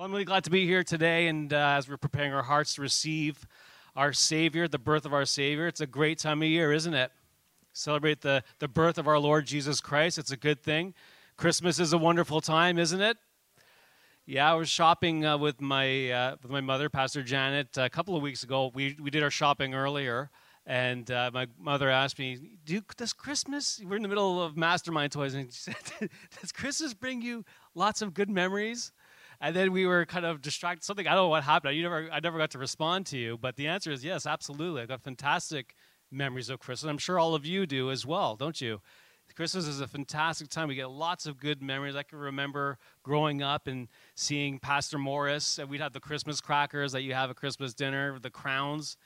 Well, I'm really glad to be here today, and uh, as we're preparing our hearts to receive our Savior, the birth of our Savior, it's a great time of year, isn't it? Celebrate the, the birth of our Lord Jesus Christ. It's a good thing. Christmas is a wonderful time, isn't it? Yeah, I was shopping uh, with my uh, with my mother, Pastor Janet, a couple of weeks ago. We we did our shopping earlier, and uh, my mother asked me, Do, "Does Christmas?" We're in the middle of Mastermind Toys, and she said, "Does Christmas bring you lots of good memories?" And then we were kind of distracted. Something I don't know what happened. You never, I never got to respond to you, but the answer is yes, absolutely. I've got fantastic memories of Christmas. I'm sure all of you do as well, don't you? Christmas is a fantastic time. We get lots of good memories. I can remember growing up and seeing Pastor Morris. And we'd have the Christmas crackers that you have at Christmas dinner, the crowns.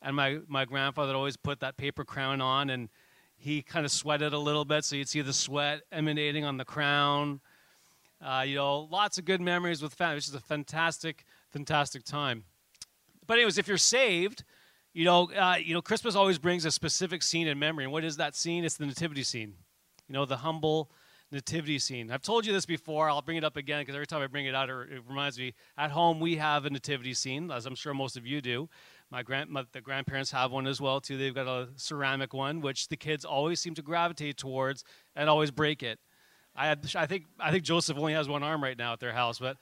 And my, my grandfather always put that paper crown on, and he kind of sweated a little bit, so you'd see the sweat emanating on the crown. Uh, you know, lots of good memories with family. It's just a fantastic, fantastic time. But anyways, if you're saved, you know, uh, you know, Christmas always brings a specific scene in memory. And what is that scene? It's the nativity scene. You know, the humble nativity scene. I've told you this before. I'll bring it up again because every time I bring it out, it reminds me. At home, we have a nativity scene, as I'm sure most of you do. My grand, my, the grandparents have one as well too. They've got a ceramic one, which the kids always seem to gravitate towards and always break it. I, had, I think I think Joseph only has one arm right now at their house, but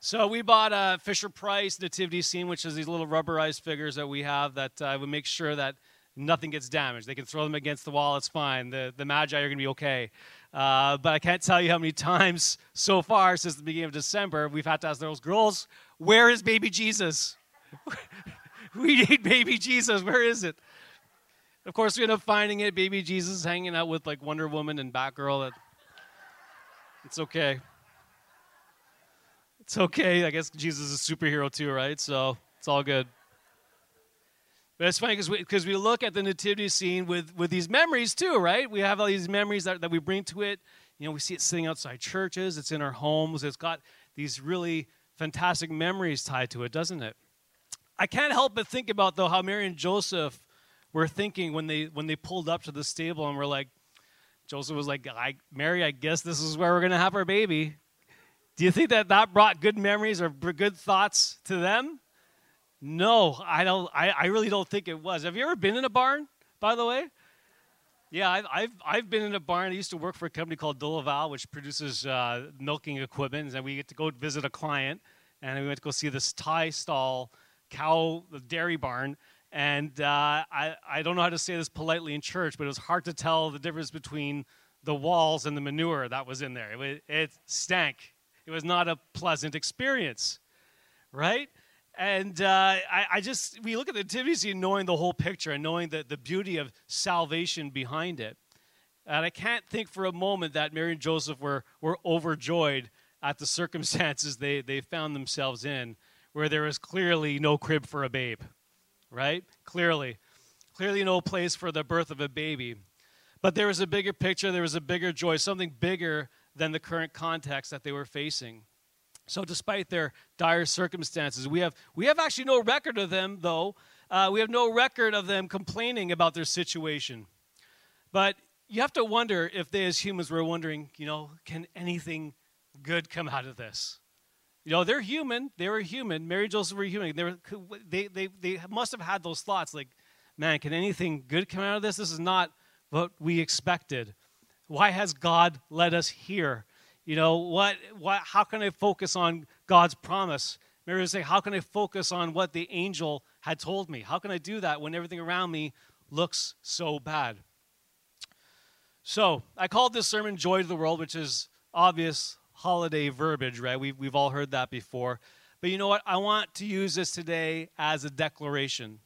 so we bought a Fisher Price nativity scene, which is these little rubberized figures that we have that uh, would make sure that nothing gets damaged. They can throw them against the wall; it's fine. The the Magi are going to be okay. Uh, but I can't tell you how many times so far since the beginning of December we've had to ask those girls, "Where is baby Jesus? we need baby Jesus. Where is it?" Of course, we end up finding it. Baby Jesus hanging out with like Wonder Woman and Batgirl. That it's okay. It's okay. I guess Jesus is a superhero too, right? So it's all good. But it's funny because we, we look at the nativity scene with, with these memories too, right? We have all these memories that, that we bring to it. You know, we see it sitting outside churches, it's in our homes, it's got these really fantastic memories tied to it, doesn't it? I can't help but think about though how Mary and Joseph were thinking when they when they pulled up to the stable and were like, Joseph was like, I, Mary, I guess this is where we're going to have our baby. Do you think that that brought good memories or good thoughts to them? No, I don't. I, I really don't think it was. Have you ever been in a barn, by the way? Yeah, I've, I've, I've been in a barn. I used to work for a company called DeLaval, which produces uh, milking equipment. And we get to go visit a client, and we went to go see this tie stall cow dairy barn. And uh, I, I don't know how to say this politely in church, but it was hard to tell the difference between the walls and the manure that was in there. It, it stank. It was not a pleasant experience, right? And uh, I, I, just, we look at the nativity scene knowing the whole picture and knowing the, the beauty of salvation behind it. And I can't think for a moment that Mary and Joseph were, were overjoyed at the circumstances they, they found themselves in, where there was clearly no crib for a babe right? Clearly. Clearly, no place for the birth of a baby. But there was a bigger picture, there was a bigger joy, something bigger than the current context that they were facing. So, despite their dire circumstances, we have, we have actually no record of them, though. Uh, we have no record of them complaining about their situation. But you have to wonder if they, as humans, were wondering, you know, can anything good come out of this? You know, they're human. They were human. Mary Joseph were human. They, were, they, they, they must have had those thoughts like, man, can anything good come out of this? This is not what we expected. Why has God led us here? You know, what, what, how can I focus on God's promise? Mary was saying, how can I focus on what the angel had told me? How can I do that when everything around me looks so bad? So I called this sermon Joy to the World, which is obvious holiday verbiage, right? We've, we've all heard that before. But you know what? I want to use this today as a declaration.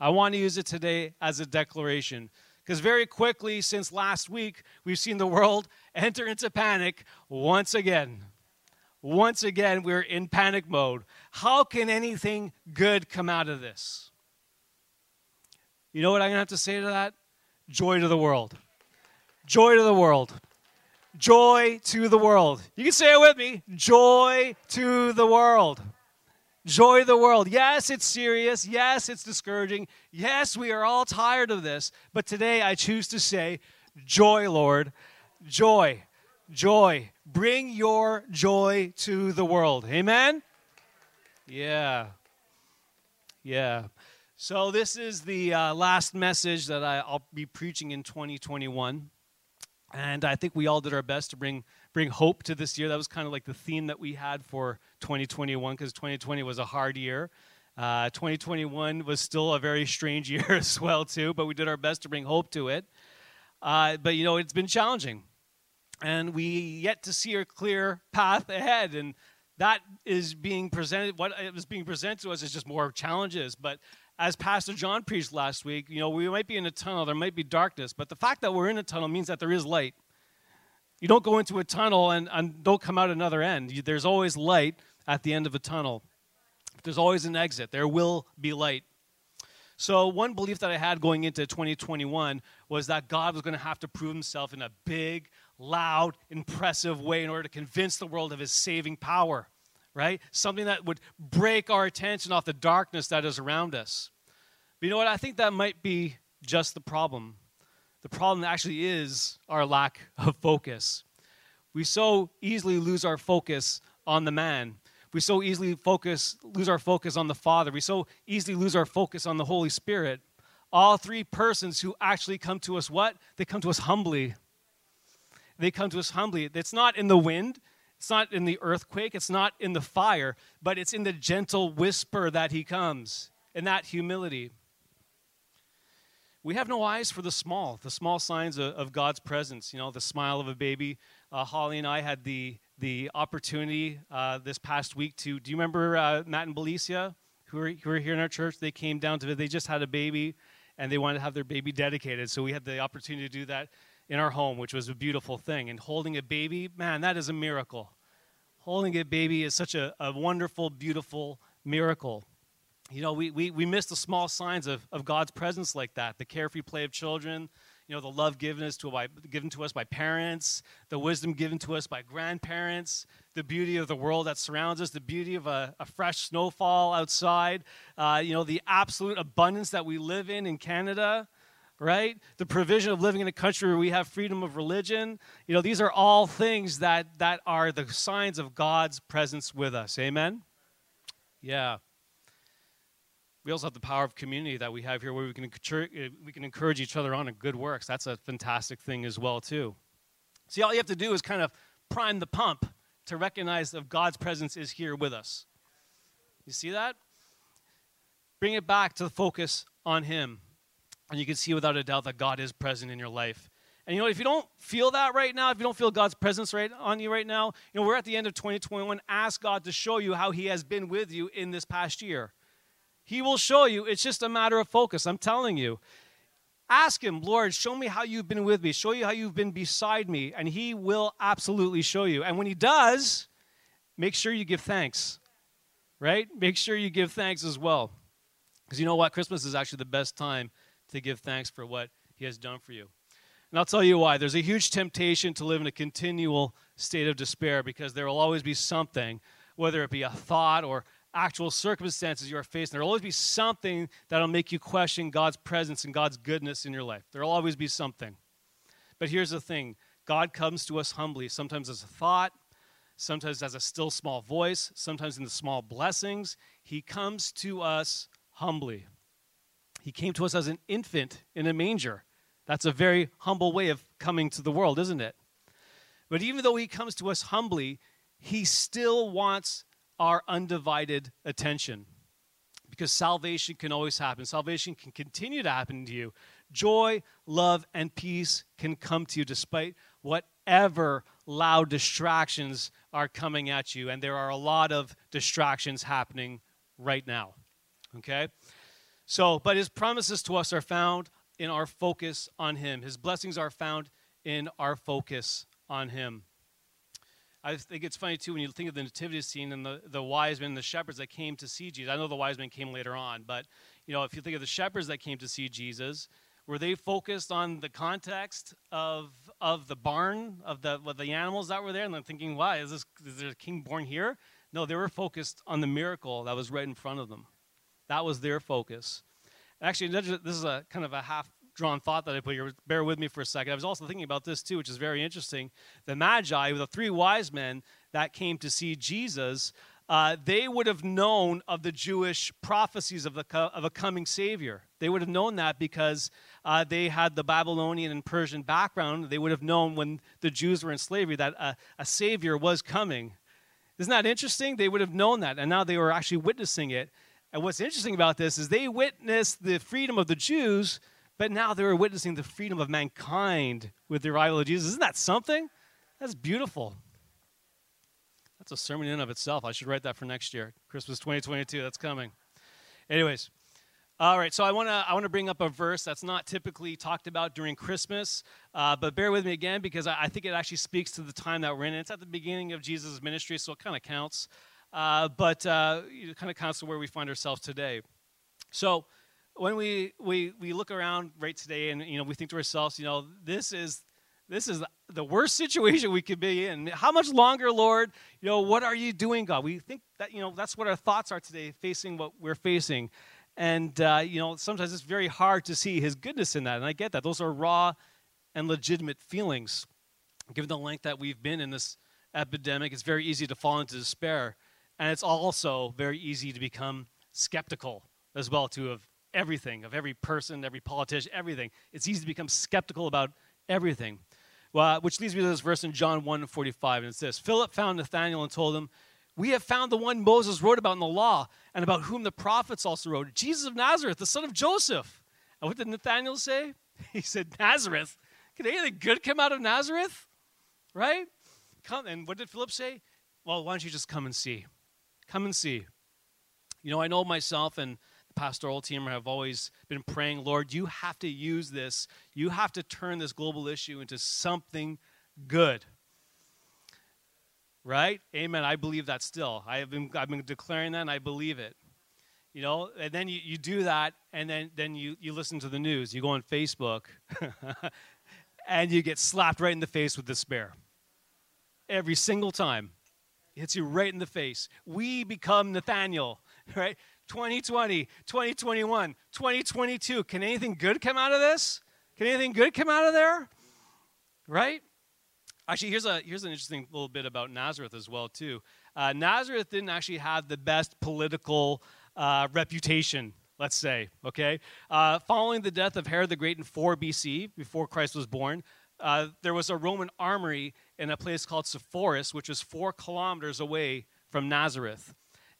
I want to use it today as a declaration. Because very quickly, since last week, we've seen the world enter into panic once again. Once again, we're in panic mode. How can anything good come out of this? You know what I'm going to have to say to that? Joy to the world. Joy to the world. Joy to the world. You can say it with me. Joy to the world. Joy to the world. Yes, it's serious. Yes, it's discouraging. Yes, we are all tired of this. But today I choose to say, Joy, Lord. Joy. Joy. bring your joy to the world. Amen? Yeah. Yeah. So, this is the uh, last message that I, I'll be preaching in 2021. And I think we all did our best to bring, bring hope to this year. That was kind of like the theme that we had for 2021 because 2020 was a hard year. Uh, 2021 was still a very strange year as well, too, but we did our best to bring hope to it. Uh, but, you know, it's been challenging. And we yet to see a clear path ahead. And that is being presented, what is being presented to us is just more challenges. But as Pastor John preached last week, you know, we might be in a tunnel, there might be darkness, but the fact that we're in a tunnel means that there is light. You don't go into a tunnel and, and don't come out another end. You, there's always light at the end of a tunnel. There's always an exit. There will be light. So, one belief that I had going into 2021 was that God was going to have to prove himself in a big, loud, impressive way in order to convince the world of his saving power, right? Something that would break our attention off the darkness that is around us. But you know what? I think that might be just the problem. The problem actually is our lack of focus. We so easily lose our focus on the man we so easily focus, lose our focus on the Father. We so easily lose our focus on the Holy Spirit. All three persons who actually come to us what? They come to us humbly. They come to us humbly. It's not in the wind, it's not in the earthquake, it's not in the fire, but it's in the gentle whisper that He comes, in that humility. We have no eyes for the small, the small signs of, of God's presence. You know, the smile of a baby. Uh, Holly and I had the the opportunity uh, this past week to. Do you remember uh, Matt and Belicia, who were, who were here in our church? They came down to. They just had a baby, and they wanted to have their baby dedicated. So we had the opportunity to do that in our home, which was a beautiful thing. And holding a baby, man, that is a miracle. Holding a baby is such a, a wonderful, beautiful miracle. You know, we, we, we miss the small signs of, of God's presence like that the carefree play of children, you know, the love given, us to, by, given to us by parents, the wisdom given to us by grandparents, the beauty of the world that surrounds us, the beauty of a, a fresh snowfall outside, uh, you know, the absolute abundance that we live in in Canada, right? The provision of living in a country where we have freedom of religion. You know, these are all things that, that are the signs of God's presence with us. Amen? Yeah. We also have the power of community that we have here where we can, uh, we can encourage each other on in good works. That's a fantastic thing as well, too. See, all you have to do is kind of prime the pump to recognize that God's presence is here with us. You see that? Bring it back to the focus on Him. And you can see without a doubt that God is present in your life. And you know, if you don't feel that right now, if you don't feel God's presence right on you right now, you know, we're at the end of 2021. Ask God to show you how He has been with you in this past year. He will show you. It's just a matter of focus. I'm telling you. Ask Him, Lord, show me how you've been with me. Show you how you've been beside me. And He will absolutely show you. And when He does, make sure you give thanks, right? Make sure you give thanks as well. Because you know what? Christmas is actually the best time to give thanks for what He has done for you. And I'll tell you why. There's a huge temptation to live in a continual state of despair because there will always be something, whether it be a thought or actual circumstances you are facing. There will always be something that'll make you question God's presence and God's goodness in your life. There will always be something. But here's the thing God comes to us humbly, sometimes as a thought, sometimes as a still small voice, sometimes in the small blessings. He comes to us humbly. He came to us as an infant in a manger. That's a very humble way of coming to the world, isn't it? But even though he comes to us humbly, he still wants our undivided attention. Because salvation can always happen. Salvation can continue to happen to you. Joy, love, and peace can come to you despite whatever loud distractions are coming at you. And there are a lot of distractions happening right now. Okay? So, but his promises to us are found in our focus on him. His blessings are found in our focus on him. I think it's funny too when you think of the nativity scene and the, the wise men and the shepherds that came to see Jesus. I know the wise men came later on, but you know, if you think of the shepherds that came to see Jesus, were they focused on the context of of the barn of the of the animals that were there and then thinking, why is this is there a king born here? No, they were focused on the miracle that was right in front of them. That was their focus. Actually, this is a kind of a half drawn thought that I put here. Bear with me for a second. I was also thinking about this too, which is very interesting. The Magi, the three wise men that came to see Jesus, uh, they would have known of the Jewish prophecies of, the of a coming Savior. They would have known that because uh, they had the Babylonian and Persian background. They would have known when the Jews were in slavery that a, a Savior was coming. Isn't that interesting? They would have known that, and now they were actually witnessing it. And what's interesting about this is they witnessed the freedom of the Jews, but now they were witnessing the freedom of mankind with the arrival of Jesus. Isn't that something? That's beautiful. That's a sermon in of itself. I should write that for next year. Christmas 2022, that's coming. Anyways, all right, so I want to I want to bring up a verse that's not typically talked about during Christmas, uh, but bear with me again because I, I, think it actually speaks to the time that we're in. It's at the beginning of Jesus' ministry, so it kind of counts, uh, but uh, kind of to where we find ourselves today. So when we, we we look around right today, and you know we think to ourselves, you know, this is this is the worst situation we could be in. How much longer, Lord? You know, what are you doing, God? We think that you know that's what our thoughts are today, facing what we're facing. And, uh, you know, sometimes it's very hard to see his goodness in that. And I get that. Those are raw and legitimate feelings. Given the length that we've been in this epidemic, it's very easy to fall into despair. And it's also very easy to become skeptical as well, too, of everything, of every person, every politician, everything. It's easy to become skeptical about everything. Well, which leads me to this verse in John 1 45, and it's this Philip found Nathanael and told him, we have found the one Moses wrote about in the law and about whom the prophets also wrote Jesus of Nazareth, the son of Joseph. And what did Nathanael say? He said, Nazareth? Can anything good come out of Nazareth? Right? Come, and what did Philip say? Well, why don't you just come and see? Come and see. You know, I know myself and the pastoral team have always been praying, Lord, you have to use this. You have to turn this global issue into something good right? Amen. I believe that still. I have been, I've been declaring that and I believe it. You know, and then you, you do that and then, then you, you listen to the news. You go on Facebook and you get slapped right in the face with despair. Every single time. It hits you right in the face. We become Nathaniel, right? 2020, 2021, 2022. Can anything good come out of this? Can anything good come out of there? Right? Actually, here's, a, here's an interesting little bit about Nazareth as well, too. Uh, Nazareth didn't actually have the best political uh, reputation, let's say, okay? Uh, following the death of Herod the Great in 4 BC, before Christ was born, uh, there was a Roman armory in a place called Sepphoris, which was four kilometers away from Nazareth.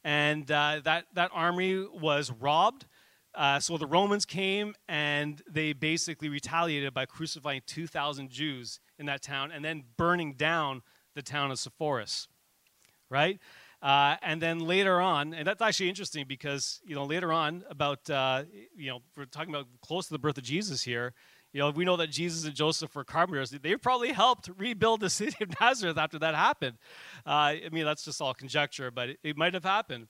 And uh, that, that armory was robbed. Uh, so the Romans came and they basically retaliated by crucifying 2,000 Jews in that town and then burning down the town of Sepphoris, right? Uh, and then later on, and that's actually interesting because you know later on about uh, you know we're talking about close to the birth of Jesus here. You know we know that Jesus and Joseph were carpenters. They probably helped rebuild the city of Nazareth after that happened. Uh, I mean that's just all conjecture, but it, it, might have happened.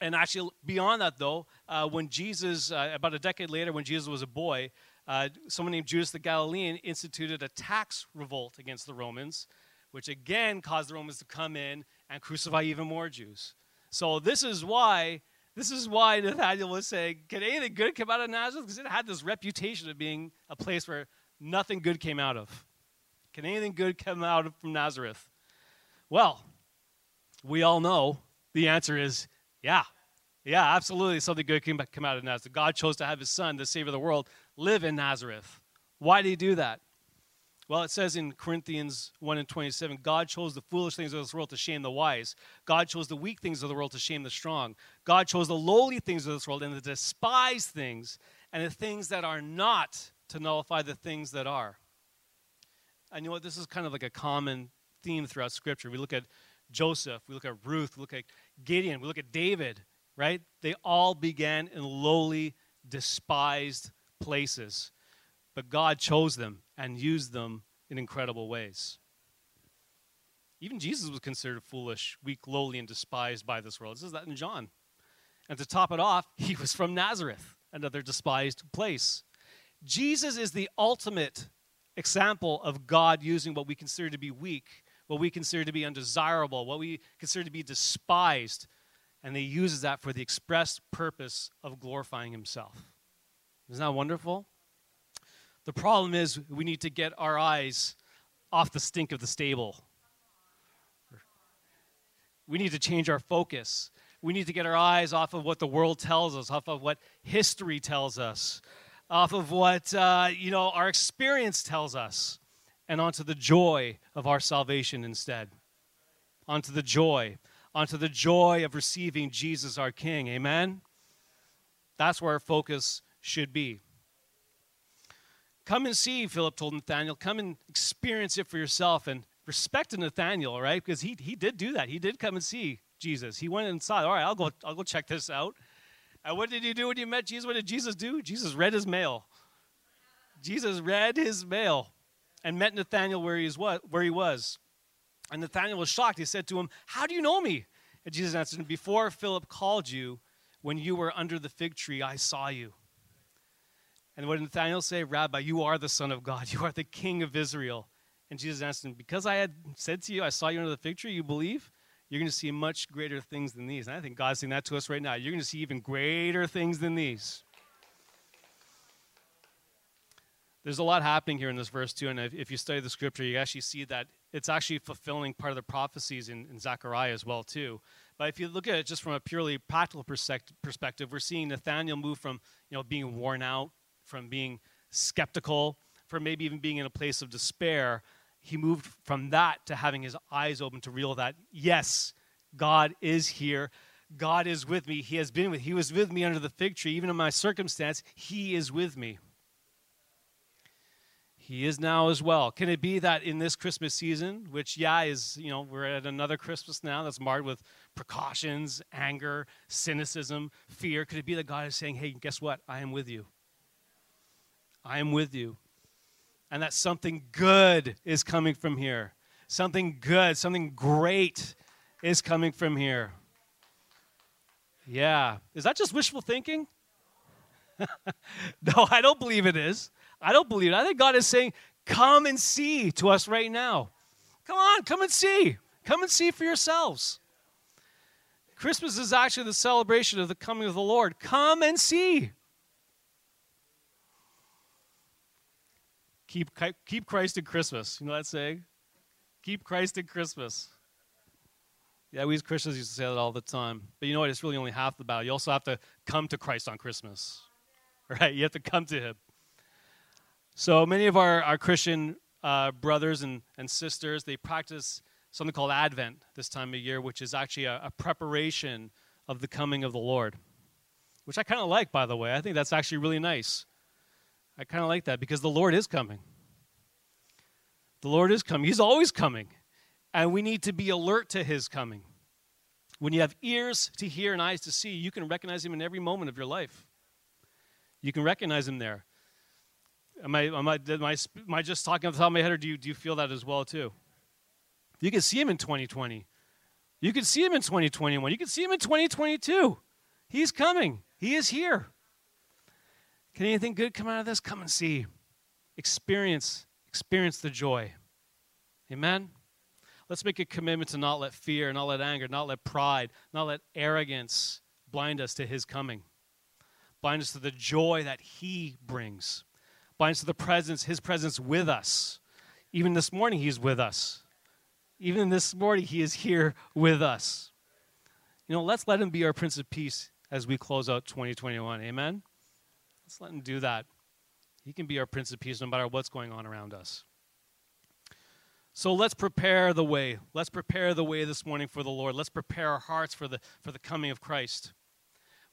And actually, beyond that though, uh, when Jesus uh, about a decade later, when Jesus was a boy, uh, someone named Judas the Galilean instituted a tax revolt against the Romans, which again caused the Romans to come in and crucify even more Jews. So this is why this is why Nathaniel was saying, "Can anything good come out of Nazareth?" Because it had this reputation of being a place where nothing good came out of. Can anything good come out of, from Nazareth? Well, we all know the answer is yeah. Yeah, absolutely. Something good can come out of Nazareth. God chose to have his son, the Savior of the world, live in Nazareth. Why did he do that? Well, it says in Corinthians 1 and 27 God chose the foolish things of this world to shame the wise. God chose the weak things of the world to shame the strong. God chose the lowly things of this world and the despised things and the things that are not to nullify the things that are. And you know what? This is kind of like a common theme throughout Scripture. We look at Joseph, we look at Ruth, we look at Gideon, we look at David, right? They all began in lowly, despised places, but God chose them and use them in incredible ways. Even Jesus was considered foolish, weak, lowly, and despised by this world. It says that in John. And to top it off, he was from Nazareth, another despised place. Jesus is the ultimate example of God using what we consider to be weak, what we consider to be undesirable, what we consider to be despised, and he uses that for the express purpose of glorifying himself. Isn't that wonderful? The problem is we need to get our eyes off the stink of the stable. We need to change our focus. We need to get our eyes off of what the world tells us, off of what history tells us, off of what uh, you know our experience tells us, and onto the joy of our salvation instead. Onto the joy, onto the joy of receiving Jesus our King. Amen. That's where our focus should be. Come and see, Philip told Nathaniel. Come and experience it for yourself and respect Nathaniel, right? Because he, he did do that. He did come and see Jesus. He went saw, all right, I'll go, I'll go check this out. And what did he do when he met Jesus? What did Jesus do? Jesus read his mail. Jesus read his mail and met Nathaniel where he, is, where he was. And Nathaniel was shocked. He said to him, How do you know me? And Jesus answered, him, Before Philip called you, when you were under the fig tree, I saw you. And what did Nathanael say? Rabbi, you are the Son of God. You are the King of Israel. And Jesus answered him, Because I had said to you, I saw you under the fig tree, you believe? You're going to see much greater things than these. And I think God's saying that to us right now. You're going to see even greater things than these. There's a lot happening here in this verse, too. And if you study the scripture, you actually see that it's actually fulfilling part of the prophecies in, in Zechariah as well, too. But if you look at it just from a purely practical perspective, we're seeing Nathaniel move from you know, being worn out, from being skeptical, from maybe even being in a place of despair. He moved from that to having his eyes open to real that, yes, God is here. God is with me. He has been with He was with me under the fig tree. Even in my circumstance, He is with me. He is now as well. Can it be that in this Christmas season, which, yeah, is, you know, we're at another Christmas now that's marred with precautions, anger, cynicism, fear, could it be that God is saying, hey, guess what? I am with you. I am with you. And that something good is coming from here. Something good, something great is coming from here. Yeah. Is that just wishful thinking? no, I don't believe it is. I don't believe it. I think God is saying, come and see to us right now. Come on, come and see. Come and see for yourselves. Christmas is actually the celebration of the coming of the Lord. Come and see. Keep, keep Christ in Christmas. You know that saying? Keep Christ in Christmas. Yeah, we as Christians used to say that all the time. But you know what? It's really only half the battle. You also have to come to Christ on Christmas. Right? You have to come to Him. So many of our, our Christian uh, brothers and, and sisters, they practice something called Advent this time of year, which is actually a, a preparation of the coming of the Lord, which I kind of like, by the way. I think that's actually really nice. I kind of like that because the Lord is coming. The Lord is coming. He's always coming. And we need to be alert to his coming. When you have ears to hear and eyes to see, you can recognize him in every moment of your life. You can recognize him there. Am I, am I, am I, am I just talking off the top of my head, or do you, do you feel that as well, too? You can see him in 2020. You can see him in 2021. You can see him in 2022. He's coming. He is here. Can anything good come out of this? Come and see. Experience, experience the joy. Amen. Let's make a commitment to not let fear, not let anger, not let pride, not let arrogance blind us to his coming. Blind us to the joy that he brings Blind us to the presence, his presence with us. Even this morning, he's with us. Even this morning, he is here with us. You know, let's let him be our Prince of Peace as we close out 2021. Amen? Let's let him do that. He can be our Prince of Peace no matter what's going on around us. So let's prepare the way. Let's prepare the way this morning for the Lord. Let's prepare our hearts for the, for the coming of Christ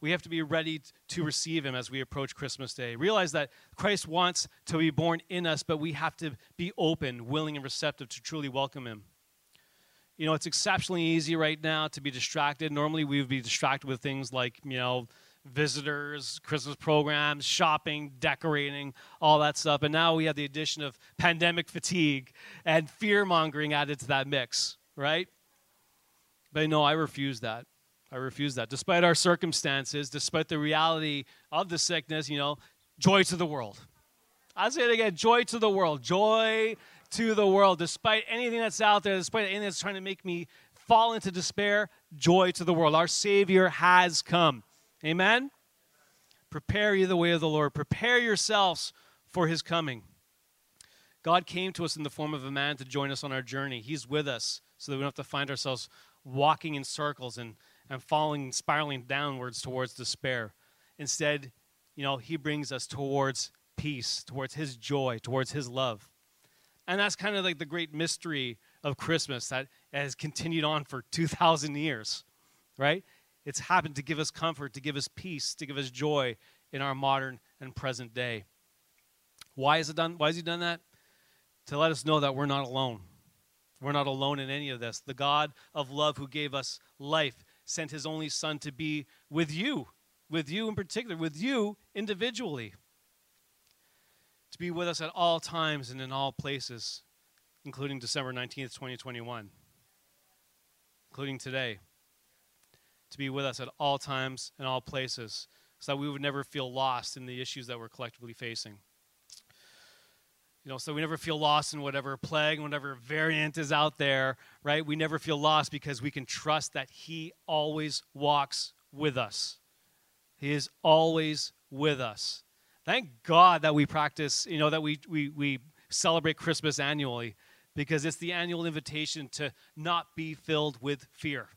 we have to be ready to receive him as we approach Christmas Day. Realize that Christ wants to be born in us, but we have to be open, willing, and receptive to truly welcome him. You know, it's exceptionally easy right now to be distracted. Normally, we would be distracted with things like, you know, visitors, Christmas programs, shopping, decorating, all that stuff. And now we have the addition of pandemic fatigue and fear mongering added to that mix, right? But no, I refuse that. I refuse that. Despite our circumstances, despite the reality of the sickness, you know, joy to the world. I'll say it again joy to the world. Joy to the world. Despite anything that's out there, despite anything that's trying to make me fall into despair, joy to the world. Our Savior has come. Amen? Prepare you the way of the Lord. Prepare yourselves for his coming. God came to us in the form of a man to join us on our journey. He's with us so that we don't have to find ourselves walking in circles and, and falling, spiraling downwards towards despair. Instead, you know, he brings us towards peace, towards his joy, towards his love. And that's kind of like the great mystery of Christmas that has continued on for 2,000 years, right? It's happened to give us comfort, to give us peace, to give us joy in our modern and present day. Why has it done? Why has he done that? To let us know that we're not alone. We're not alone in any of this. The God of love who gave us life sent his only son to be with you, with you in particular, with you individually. To be with us at all times and in all places, including December 19th, 2021, including today. To be with us at all times and all places so that we would never feel lost in the issues that we're collectively facing. You know, so we never feel lost in whatever plague, whatever variant is out there, right? We never feel lost because we can trust that He always walks with us. He is always with us. Thank God that we practice, you know, that we, we, we celebrate Christmas annually because it's the annual invitation to not be filled with fear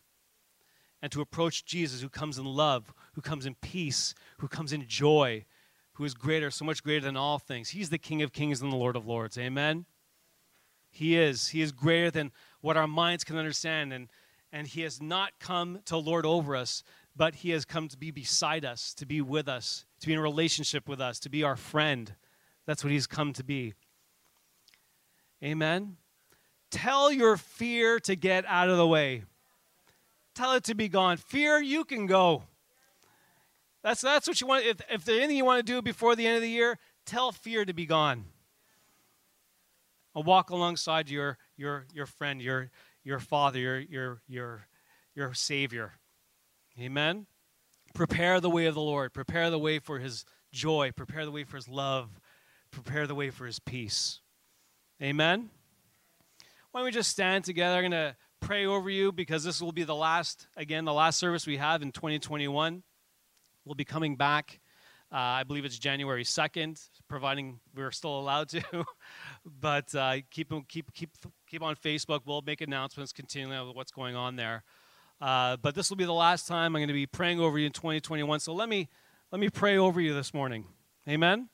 and to approach Jesus who comes in love, who comes in peace, who comes in joy, who is greater, so much greater than all things. He's the King of kings and the Lord of lords. Amen? He is. He is greater than what our minds can understand. And, and He has not come to lord over us, but He has come to be beside us, to be with us, to be in relationship with us, to be our friend. That's what He's come to be. Amen? Tell your fear to get out of the way. Tell it to be gone. Fear, you can go. That's, that's what you want. If, if there's anything you want to do before the end of the year, tell fear to be gone. I'll walk alongside your, your, your friend, your, your father, your, your, your, your savior. Amen? Prepare the way of the Lord. Prepare the way for his joy. Prepare the way for his love. Prepare the way for his peace. Amen? Why don't we just stand together? I'm going to pray over you because this will be the last, again, the last service we have in 2021. We'll be coming back. Uh, I believe it's January 2nd, providing we're still allowed to. but uh, keep, keep, keep, keep on Facebook. We'll make announcements continually of what's going on there. Uh, but this will be the last time I'm going to be praying over you in 2021. So let me, let me pray over you this morning. Amen?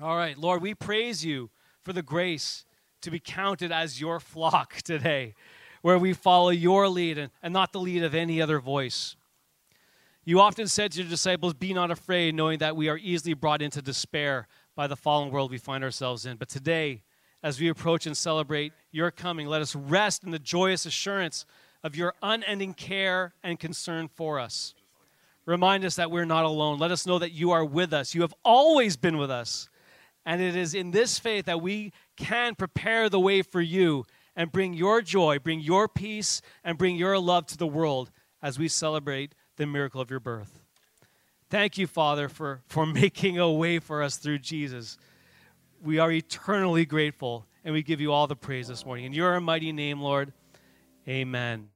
All right, Lord, we praise you for the grace to be counted as your flock today, where we follow your lead and, and not the lead of any other voice. You often said to your disciples, Be not afraid, knowing that we are easily brought into despair by the fallen world we find ourselves in. But today, as we approach and celebrate your coming, let us rest in the joyous assurance of your unending care and concern for us. Remind us that we're not alone. Let us know that you are with us. You have always been with us. And it is in this faith that we can prepare the way for you and bring your joy, bring your peace, and bring your love to the world as we celebrate the miracle of your birth. Thank you, Father, for, for making a way for us through Jesus. We are eternally grateful, and we give you all the praise this morning. In your mighty name, Lord, amen.